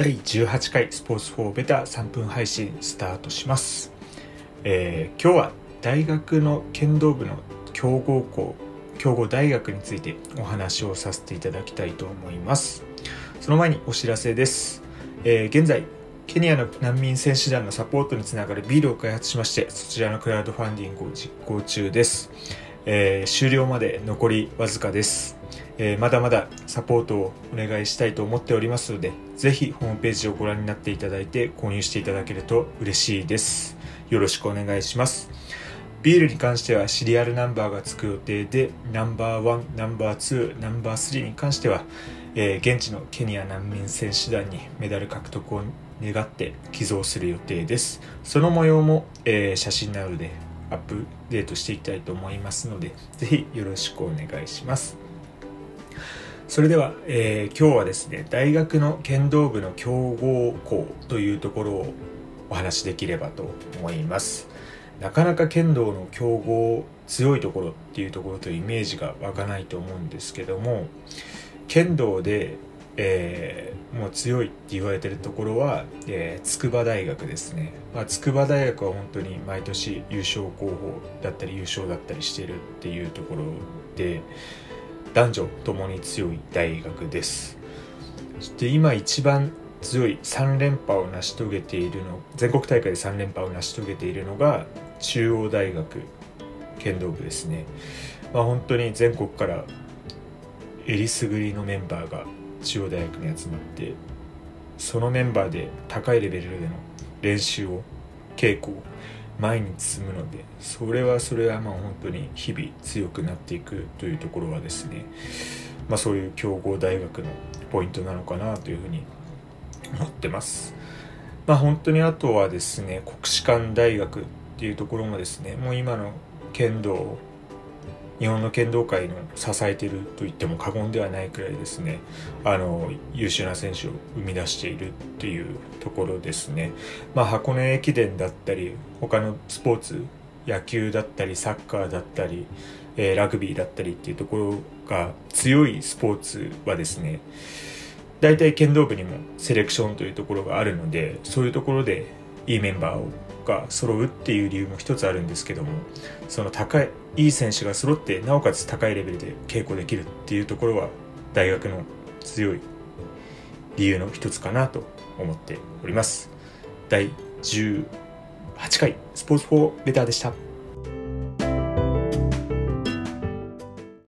第18回スポーツ4ベタ3分配信スタートします、えー今日は大学の剣道部の強豪校強豪大学についてお話をさせていただきたいと思います。その前にお知らせです、えー現在ケニアの難民選手団のサポートにつながるビールを開発しましてそちらのクラウドファンディングを実行中です、えー終了まで残りわずかですえーまだまだサポートをお願いしたいと思っておりますので、ぜひホームページをご覧になっていただいて購入していただけると嬉しいです。よろしくお願いします。ビールに関してはシリアルナンバーがつく予定で、ナンバーワン、ナンバーツー、ナンバースリーに関しては、えー現地のケニア難民選手団にメダル獲得を願って寄贈する予定です。その模様も、えー写真などでアップデートしていきたいと思いますので、ぜひよろしくお願いします。それでは、えー今日はですね大学の剣道部の強豪校というところをお話しできればと思いますなかなか剣道の強豪強いところっていうところとイメージが湧かないと思うんですけども剣道で、えーもう強いって言われてるところは、えー筑波大学ですね、まあ、筑波大学は本当に毎年優勝候補だったり優勝だったりしてるっていうところで男女ともに強い大学です。そして今一番強い3連覇を成し遂げているの全国大会で3連覇を成し遂げているのが中央大学剣道部ですね、まあ、本当に全国からえりすぐりのメンバーが中央大学に集まってそのメンバーで高いレベルでの練習を稽古を前に進むのでそれはそれはまあ本当に日々強くなっていくというところはですね、まあ、そういう強豪大学のポイントなのかなというふうに思ってます。まあ、本当にあとはですね国士舘大学っていうところもですねもう今の剣道日本の剣道界の支えていると言っても過言ではないくらいですねあの優秀な選手を生み出しているっていうところですね、まあ、箱根駅伝だったり他のスポーツ野球だったりサッカーだったり、えーラグビーだったりっていうところが強いスポーツはですね大体剣道部にもセレクションというところがあるのでそういうところでいいメンバーが揃うっていう理由も一つあるんですけどもその高いいい選手が揃ってなおかつ高いレベルで稽古できるっていうところは大学の強い理由の一つかなと思っております。第18回スポーツ4ベターでした。